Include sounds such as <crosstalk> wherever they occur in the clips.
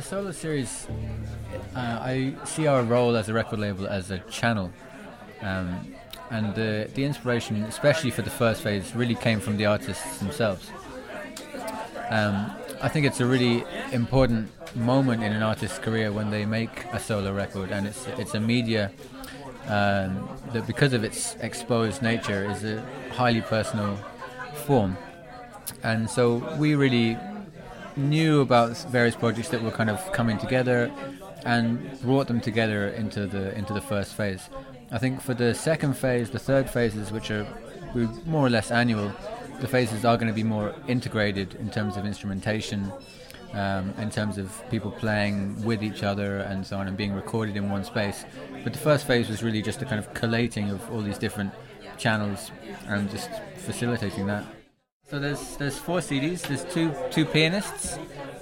solo series, uh, I see our role as a record label as a channel. Um, and the, the inspiration, especially for the first phase, really came from the artists themselves. Um, I think it's a really important moment in an artist's career when they make a solo record, and it's it's a media um, that, because of its exposed nature, is a highly personal form. And so we really knew about various projects that were kind of coming together, and brought them together into the into the first phase. I think for the second phase, the third phases, which are more or less annual, the phases are going to be more integrated in terms of instrumentation, um, in terms of people playing with each other and so on, and being recorded in one space. But the first phase was really just a kind of collating of all these different channels and just facilitating that. So there's there's four CDs. There's two two pianists,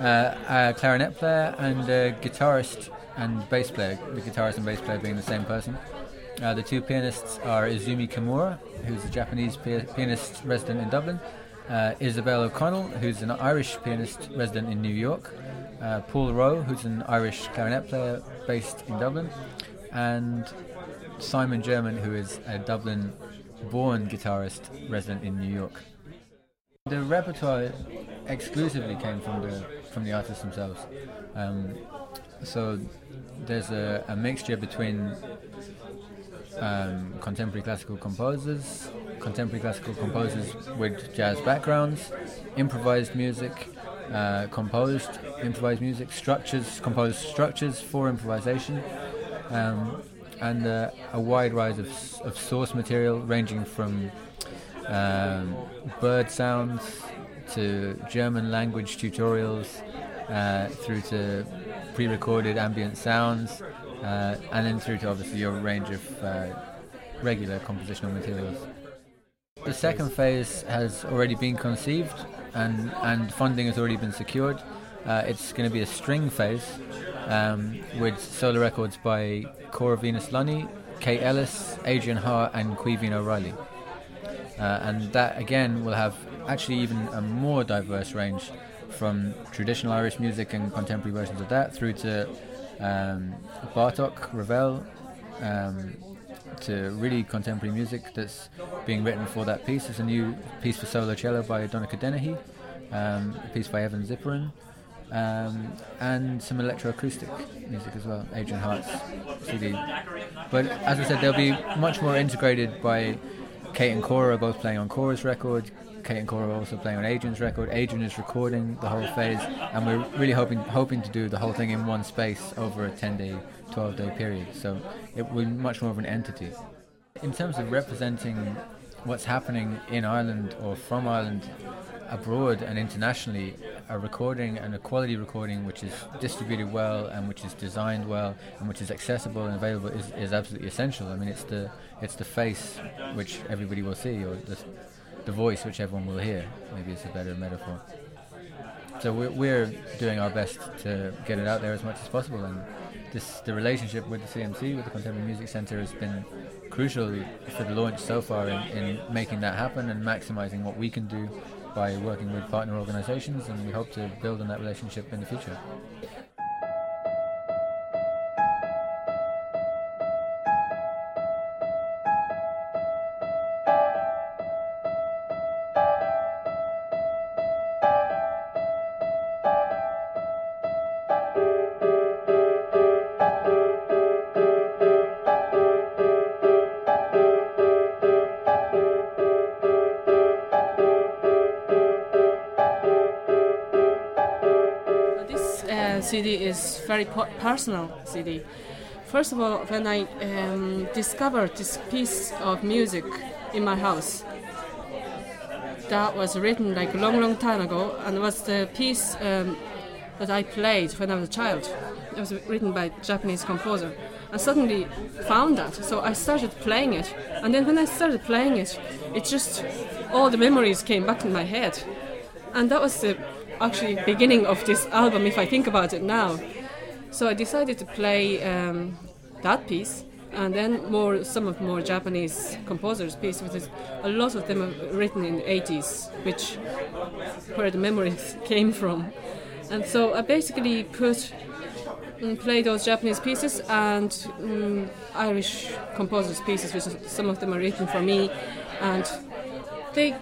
uh, a clarinet player, and a guitarist and bass player. The guitarist and bass player being the same person. Uh, the two pianists are Izumi Kimura, who's a Japanese pianist resident in Dublin, uh, Isabelle O'Connell, who's an Irish pianist resident in New York, uh, Paul Roe, who's an Irish clarinet player based in Dublin, and Simon Jermyn, who is a Dublin born guitarist resident in New York. The repertoire exclusively came from the from the artists themselves. Um, so there's a, a mixture between um, contemporary classical composers, contemporary classical composers with jazz backgrounds, improvised music, uh, composed improvised music, structures, composed structures for improvisation, um, and uh, a wide range of, of source material ranging from um, bird sounds to German language tutorials uh, through to pre-recorded ambient sounds uh, and then through to obviously your range of uh, regular compositional materials. The second phase has already been conceived and, and funding has already been secured. Uh, it's going to be a string phase um, with solo records by Cora Venus Lunny, Kate Ellis, Adrian Hart, and Caoimhín O'Reilly. Uh, and that again will have actually even a more diverse range from traditional Irish music and contemporary versions of that through to um, Bartok, Ravel, um, to really contemporary music that's being written for that piece. There's a new piece for solo cello by Donncha Dennehy, um, a piece by Evan Ziporyn, um, and some electroacoustic music as well, Adrian Hart's CD. But as I said, they'll be much more integrated by Kate and Cora are both playing on Cora's record, Kate and Cora are also playing on Adrian's record. Adrian is recording the whole phase, and we're really hoping hoping to do the whole thing in one space over a 10 day, 12 day period. So it will be much more of an entity. In terms of representing what's happening in Ireland or from Ireland abroad and internationally, a recording and a quality recording which is distributed well and which is designed well and which is accessible and available is, is absolutely essential. I mean, it's the it's the face which everybody will see, or the the voice which everyone will hear. Maybe it's a better metaphor. So we're, we're doing our best to get it out there as much as possible, and this the relationship with the CMC, with the Contemporary Music Centre, has been crucial for the launch so far in, in making that happen and maximising what we can do by working with partner organisations, and we hope to build on that relationship in the future. CD is very personal CD. First of all, when I um, discovered this piece of music in my house, that was written like a long, long time ago, and was the piece um, that I played when I was a child. It was written by a Japanese composer. I suddenly found that, so I started playing it, and then when I started playing it, it just all the memories came back in my head, and that was the actually beginning of this album if I think about it now. So I decided to play um, that piece and then more some of more Japanese composers' pieces, which is a lot of them are written in the 80s, which where the memories <laughs> came from. And so I basically put and play those Japanese pieces and um, Irish composers' pieces, which some of them are written for me, and they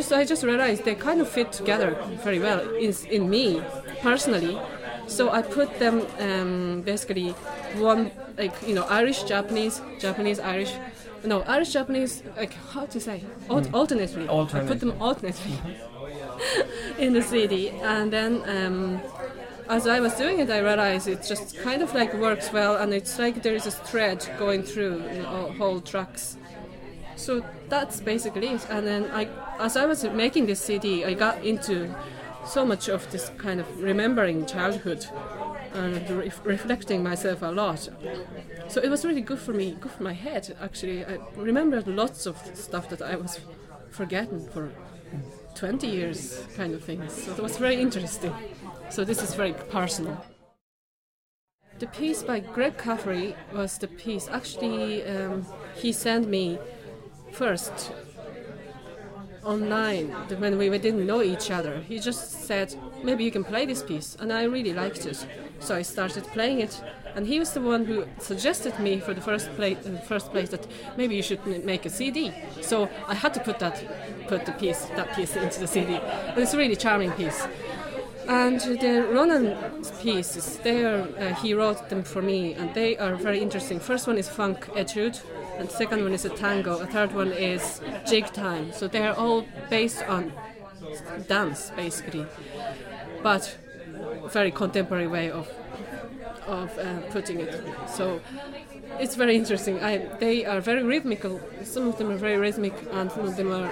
just I just realized they kind of fit together very well in, in me personally. So I put them um, basically one like you know Irish Japanese Japanese Irish no Irish Japanese like how to say Alt- mm. alternately. alternately. I put them alternately <laughs> in the CD and then. Um, as I was doing it, I realized it just kind of like works well, and it's like there is a thread going through you know, whole tracks. So that's basically it. And then I, as I was making this CD, I got into so much of this kind of remembering childhood and re- reflecting myself a lot. So it was really good for me, good for my head. Actually, I remembered lots of stuff that I was forgetting for 20 years, kind of things. So it was very interesting. So this is very personal. The piece by Greg Caffrey was the piece. Actually, um, he sent me first online when we didn't know each other. He just said, maybe you can play this piece, and I really liked it. So I started playing it, and he was the one who suggested me for the first place, uh, first place that maybe you should make a CD. So I had to put that, put the piece, that piece into the CD. And it's a really charming piece. And the Ronan pieces, they are, uh, he wrote them for me, and they are very interesting. First one is funk etude, and second one is a tango. A third one is jig time. So they are all based on dance, basically, but very contemporary way of of uh, putting it. So it's very interesting. I, they are very rhythmical. Some of them are very rhythmic, and some of them are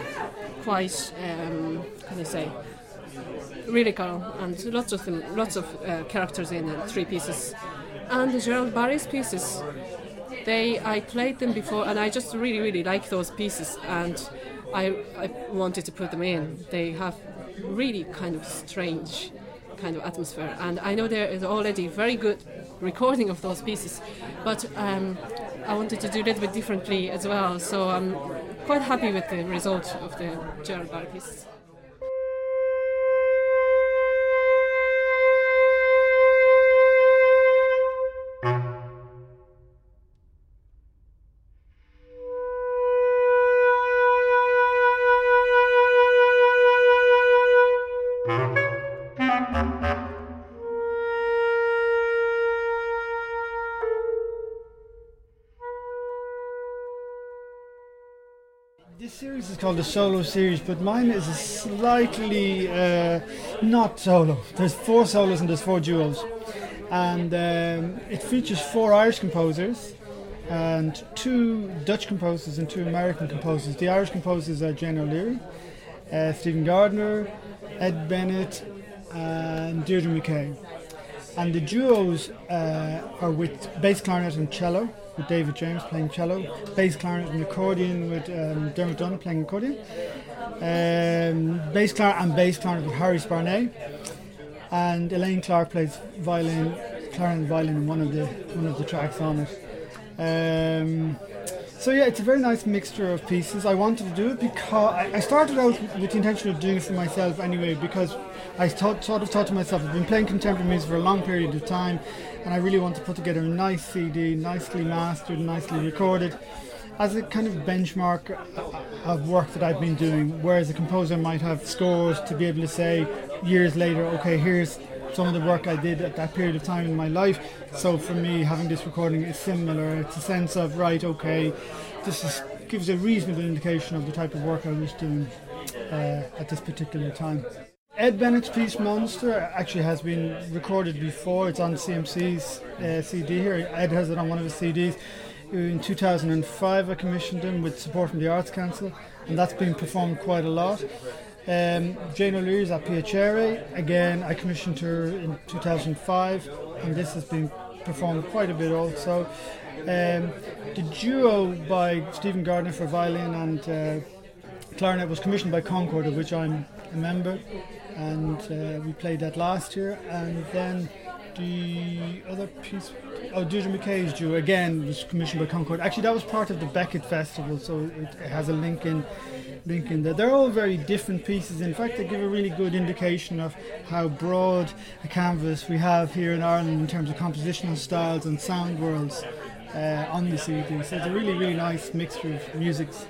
quite, um, can I say, lyrical and lots of them, lots of uh, characters in it, three pieces. And the Gerald Barry's pieces, they I played them before, and I just really really like those pieces, and I I wanted to put them in. They have really kind of strange kind of atmosphere, and I know there is already very good recording of those pieces, but um, I wanted to do a little bit differently as well. So I'm quite happy with the result of the Gerald Barry pieces. Called the solo series, but mine is a slightly uh, not solo. There's four solos and there's four duos, and um, it features four Irish composers and two Dutch composers and two American composers. The Irish composers are Jane O'Leary, uh, Stephen Gardner, Ed Bennett, and Deirdre McKay. And the duos uh, are with bass clarinet and cello with David James playing cello, bass clarinet and accordion with um, Dermot Dunne playing accordion, um, bass clarinet and bass clarinet with Harry Sparnaay, and Elaine Clark plays violin, clarinet and violin in one of the one of the tracks on it. Um, so yeah, it's a very nice mixture of pieces. I wanted to do it because I, started out with the intention of doing it for myself anyway, because I thought, sort of thought to myself, I've been playing contemporary music for a long period of time, and I really want to put together a nice CD, nicely mastered, nicely recorded, as a kind of benchmark of work that I've been doing. Whereas a composer might have scores to be able to say years later, okay, here's some of the work I did at that period of time in my life. So for me, having this recording is similar. It's a sense of right, okay, this is, gives a reasonable indication of the type of work I was doing uh, at this particular time. Ed Bennett's piece Monster actually has been recorded before. It's on CMC's uh, CD here. Ed has it on one of his CDs. In 2005, I commissioned him with support from the Arts Council, and that's been performed quite a lot. Um, Jane O'Leary's at Piacere. Again, I commissioned her in 2005, and this has been performed quite a bit also. Um, the duo by Stephen Gardner for violin and uh, clarinet was commissioned by Concorde, of which I'm a member, and uh, we played that last year. And then the other piece, oh, Deirdre McKay's due again was commissioned by Concorde. Actually, that was part of the Beckett Festival, so it, it has a link in link in there. They're all very different pieces. In fact, they give a really good indication of how broad a canvas we have here in Ireland in terms of compositional styles and sound worlds uh, on the CD. So it's a really, really nice mixture of musics.